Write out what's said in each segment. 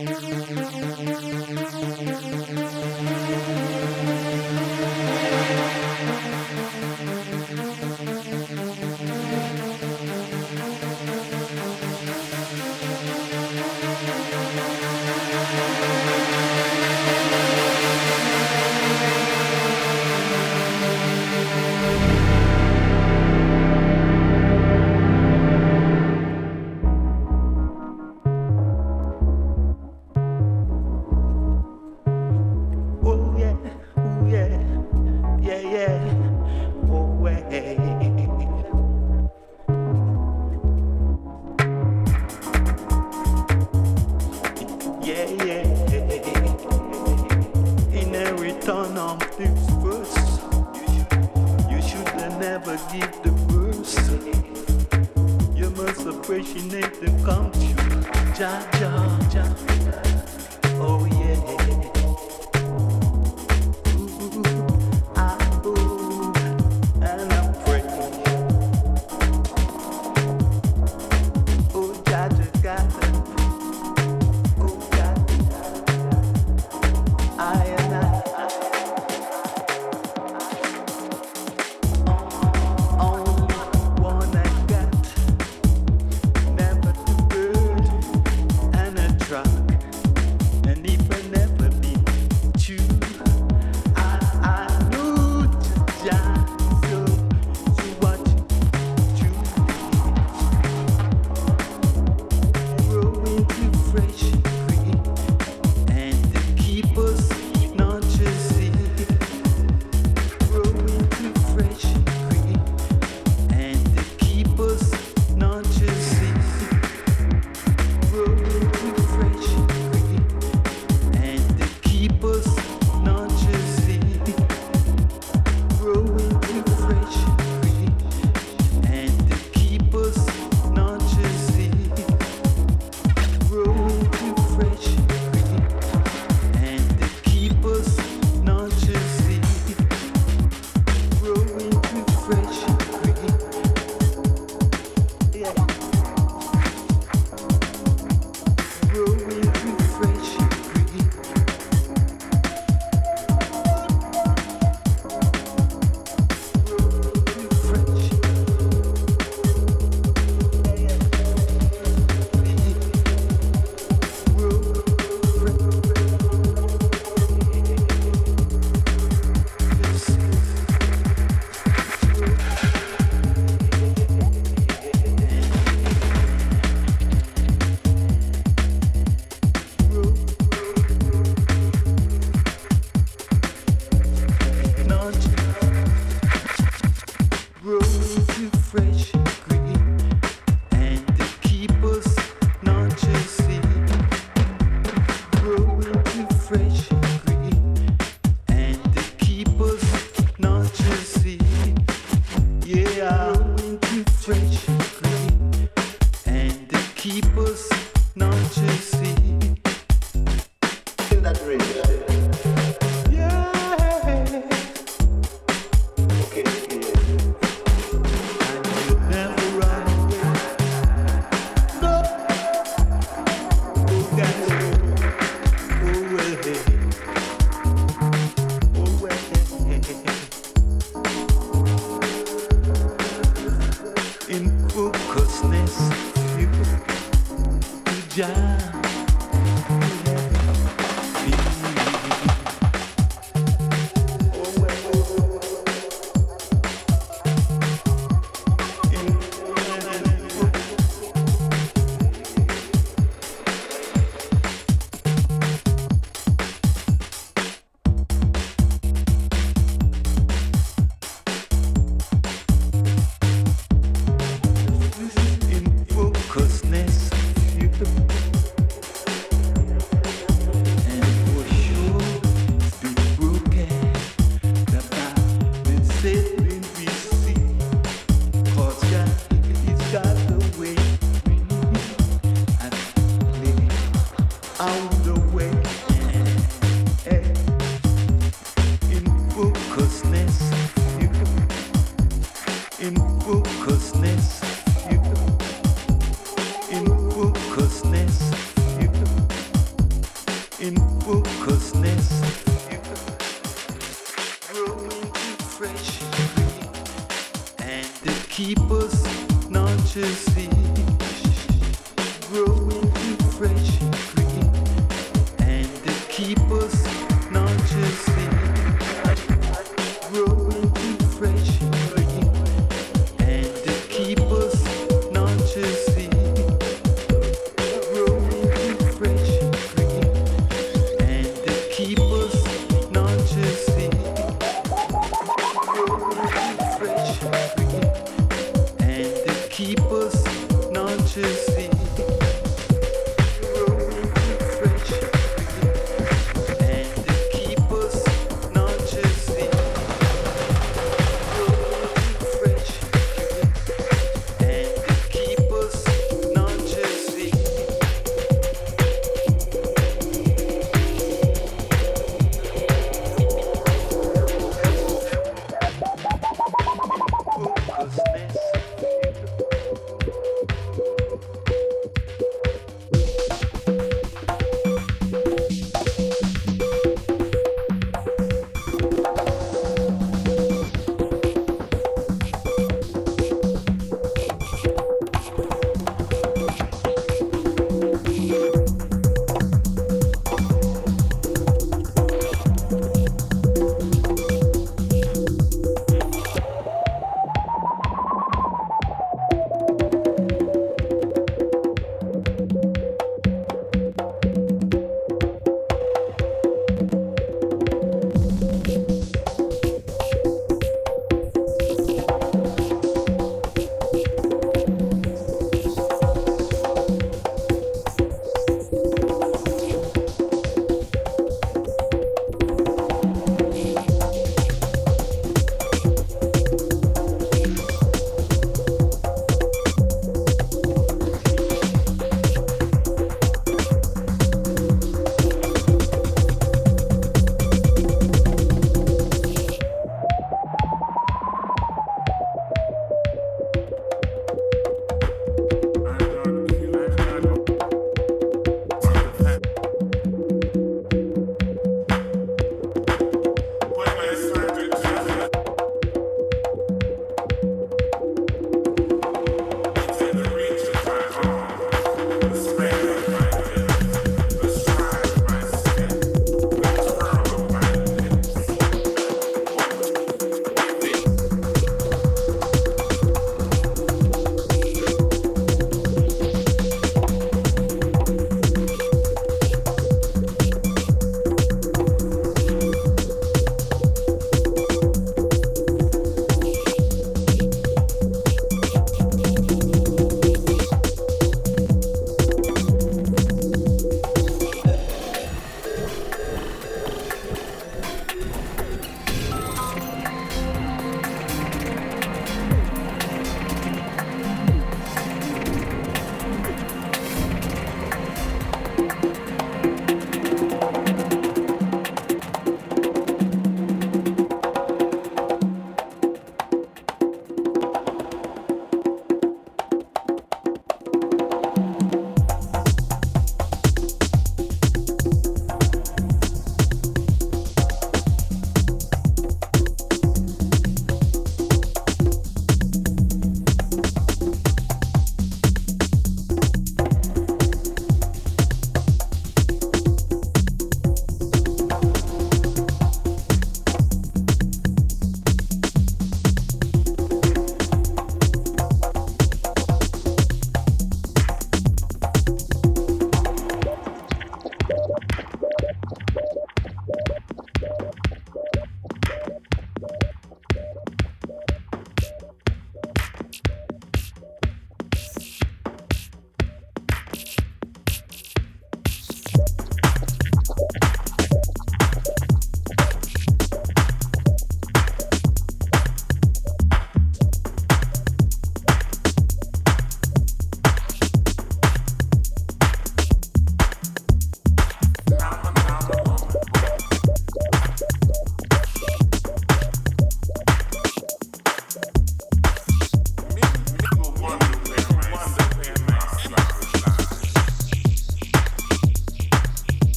in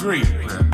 agree.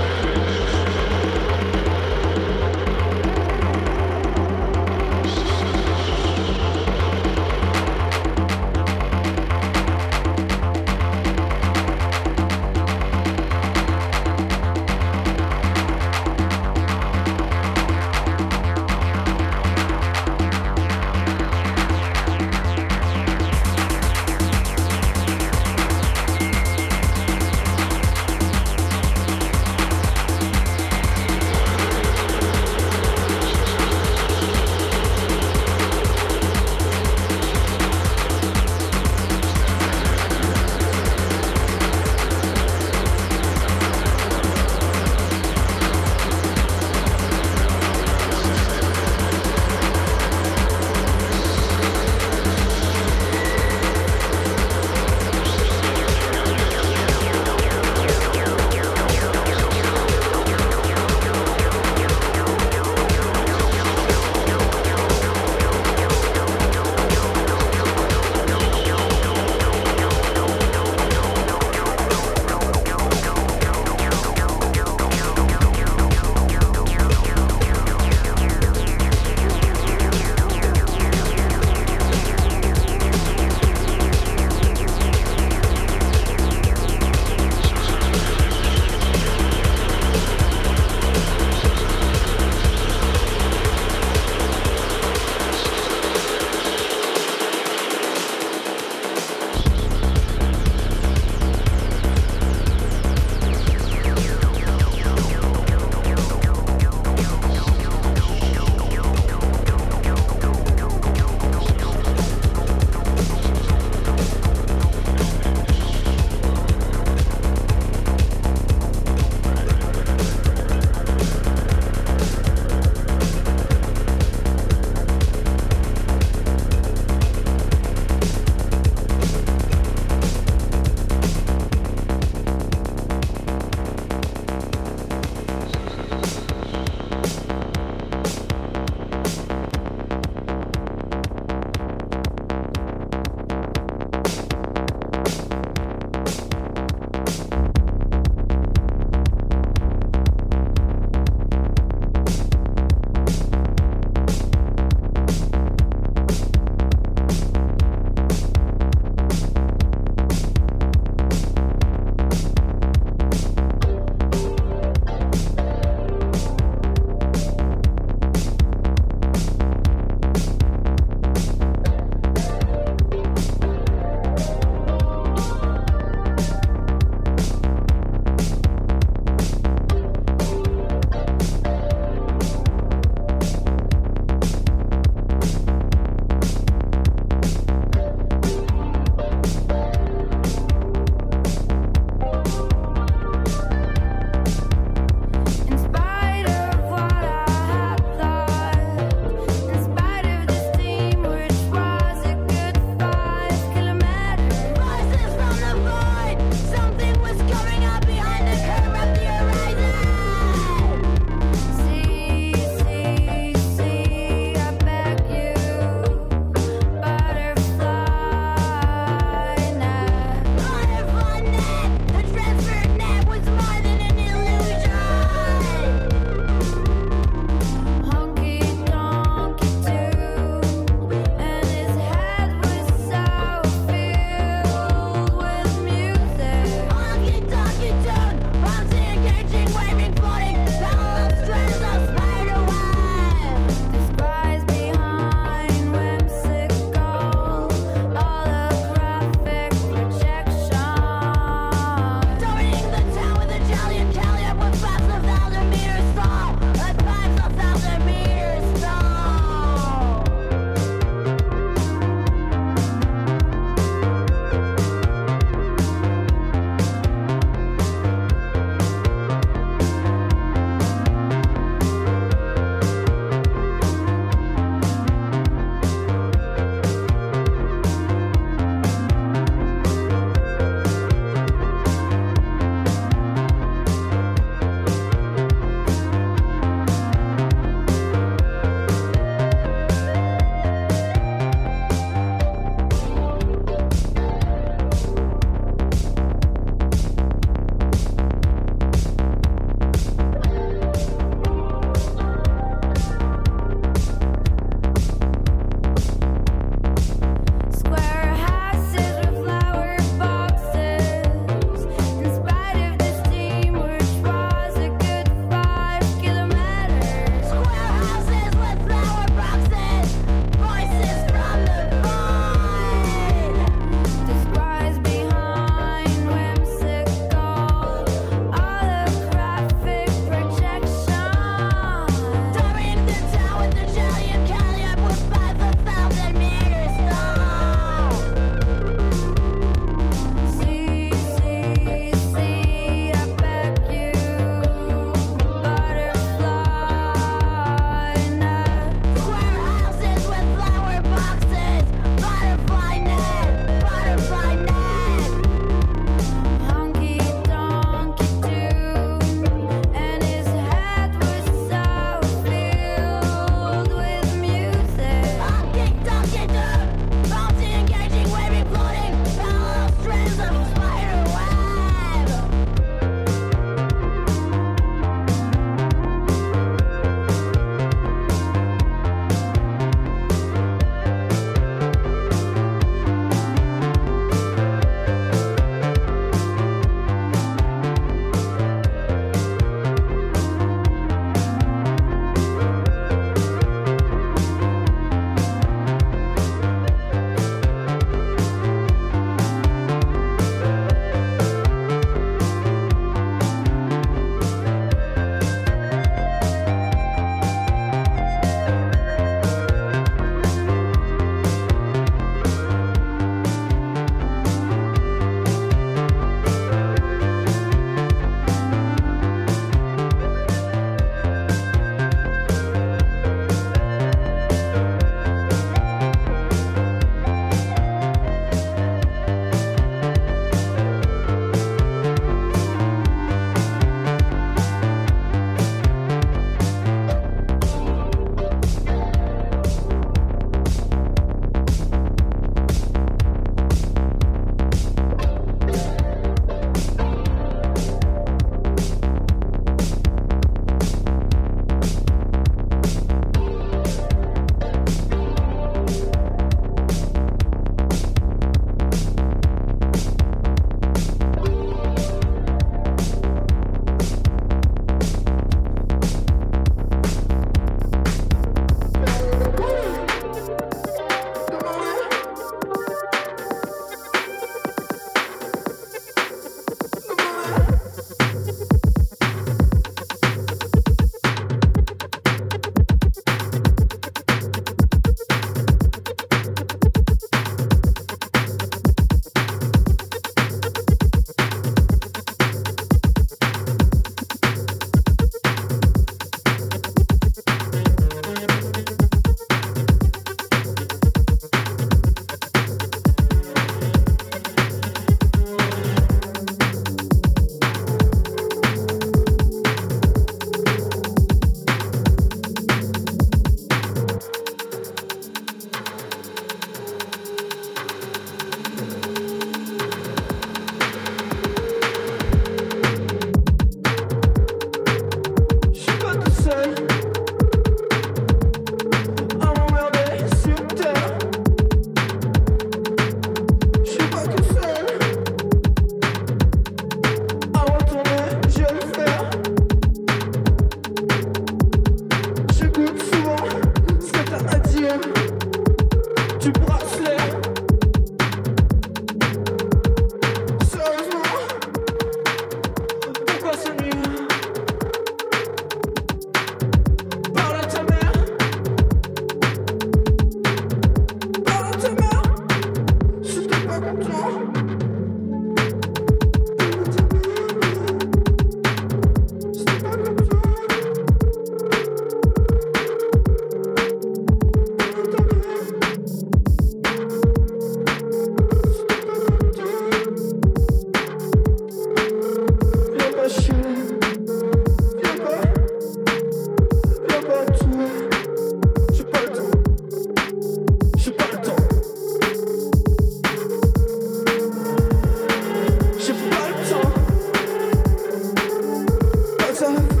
sun.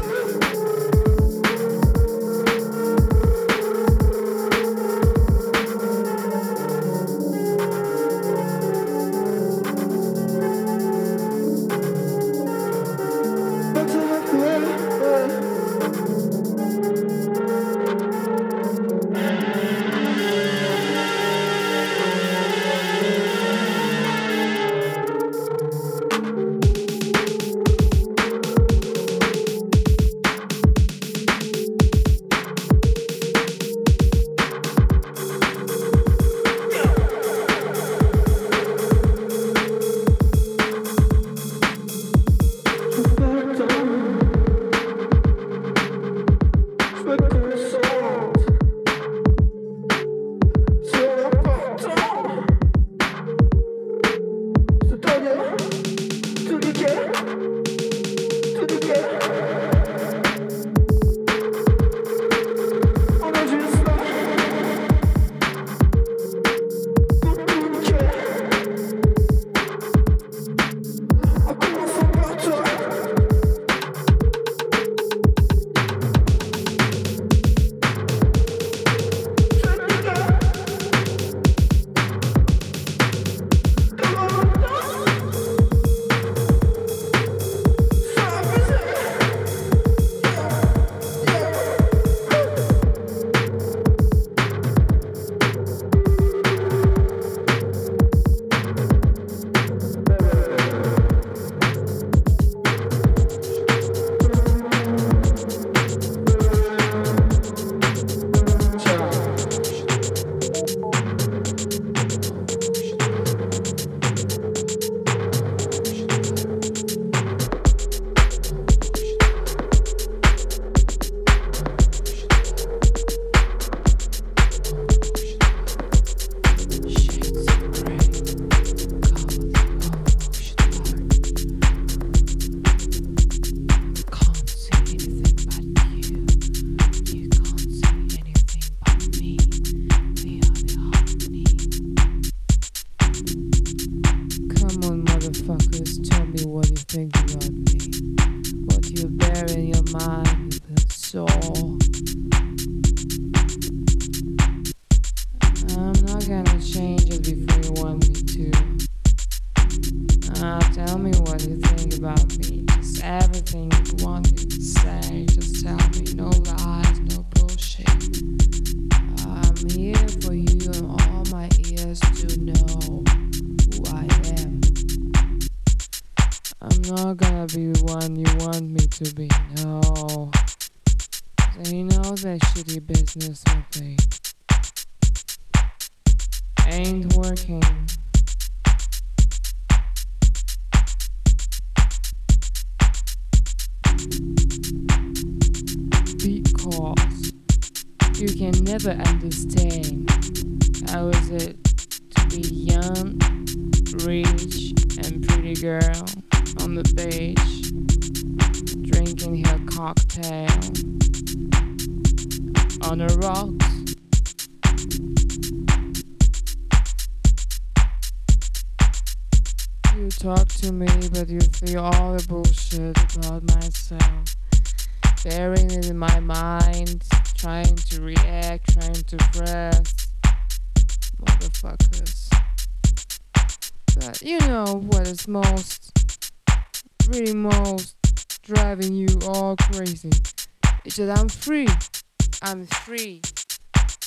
Free.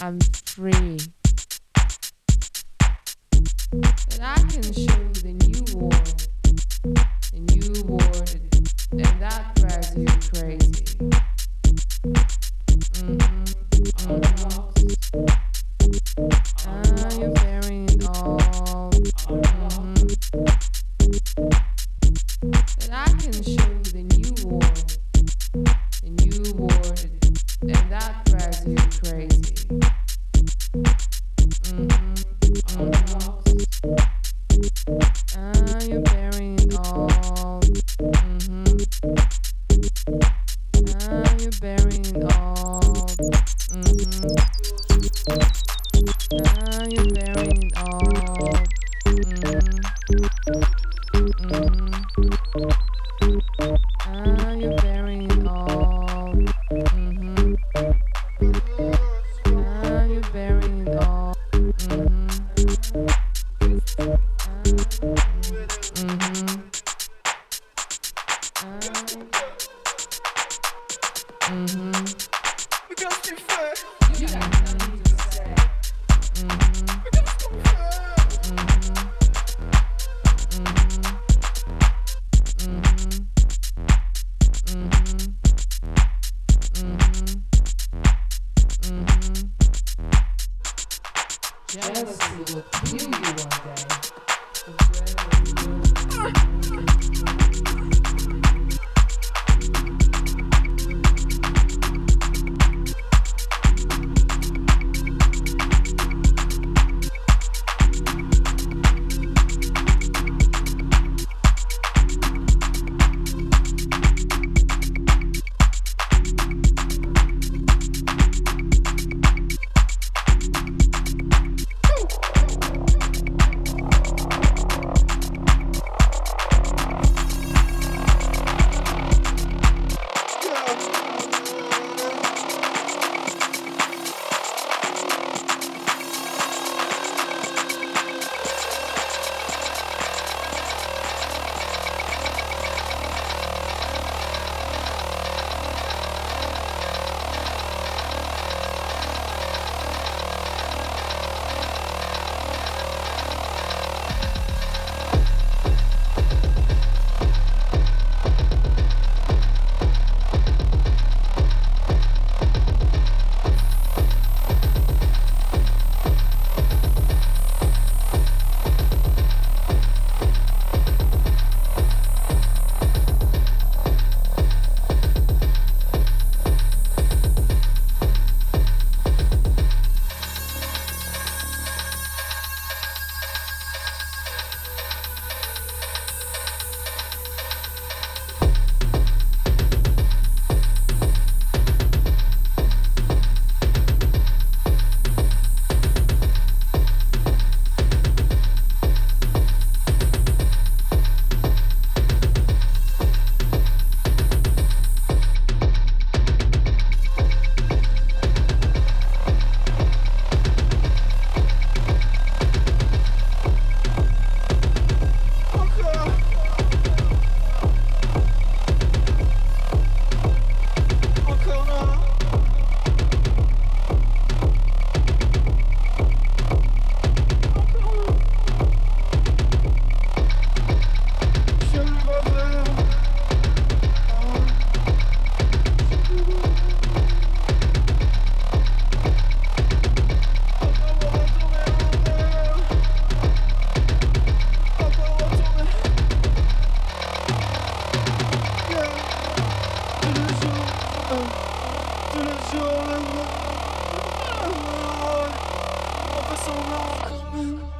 I'm free. And I can show Officer, I'm coming.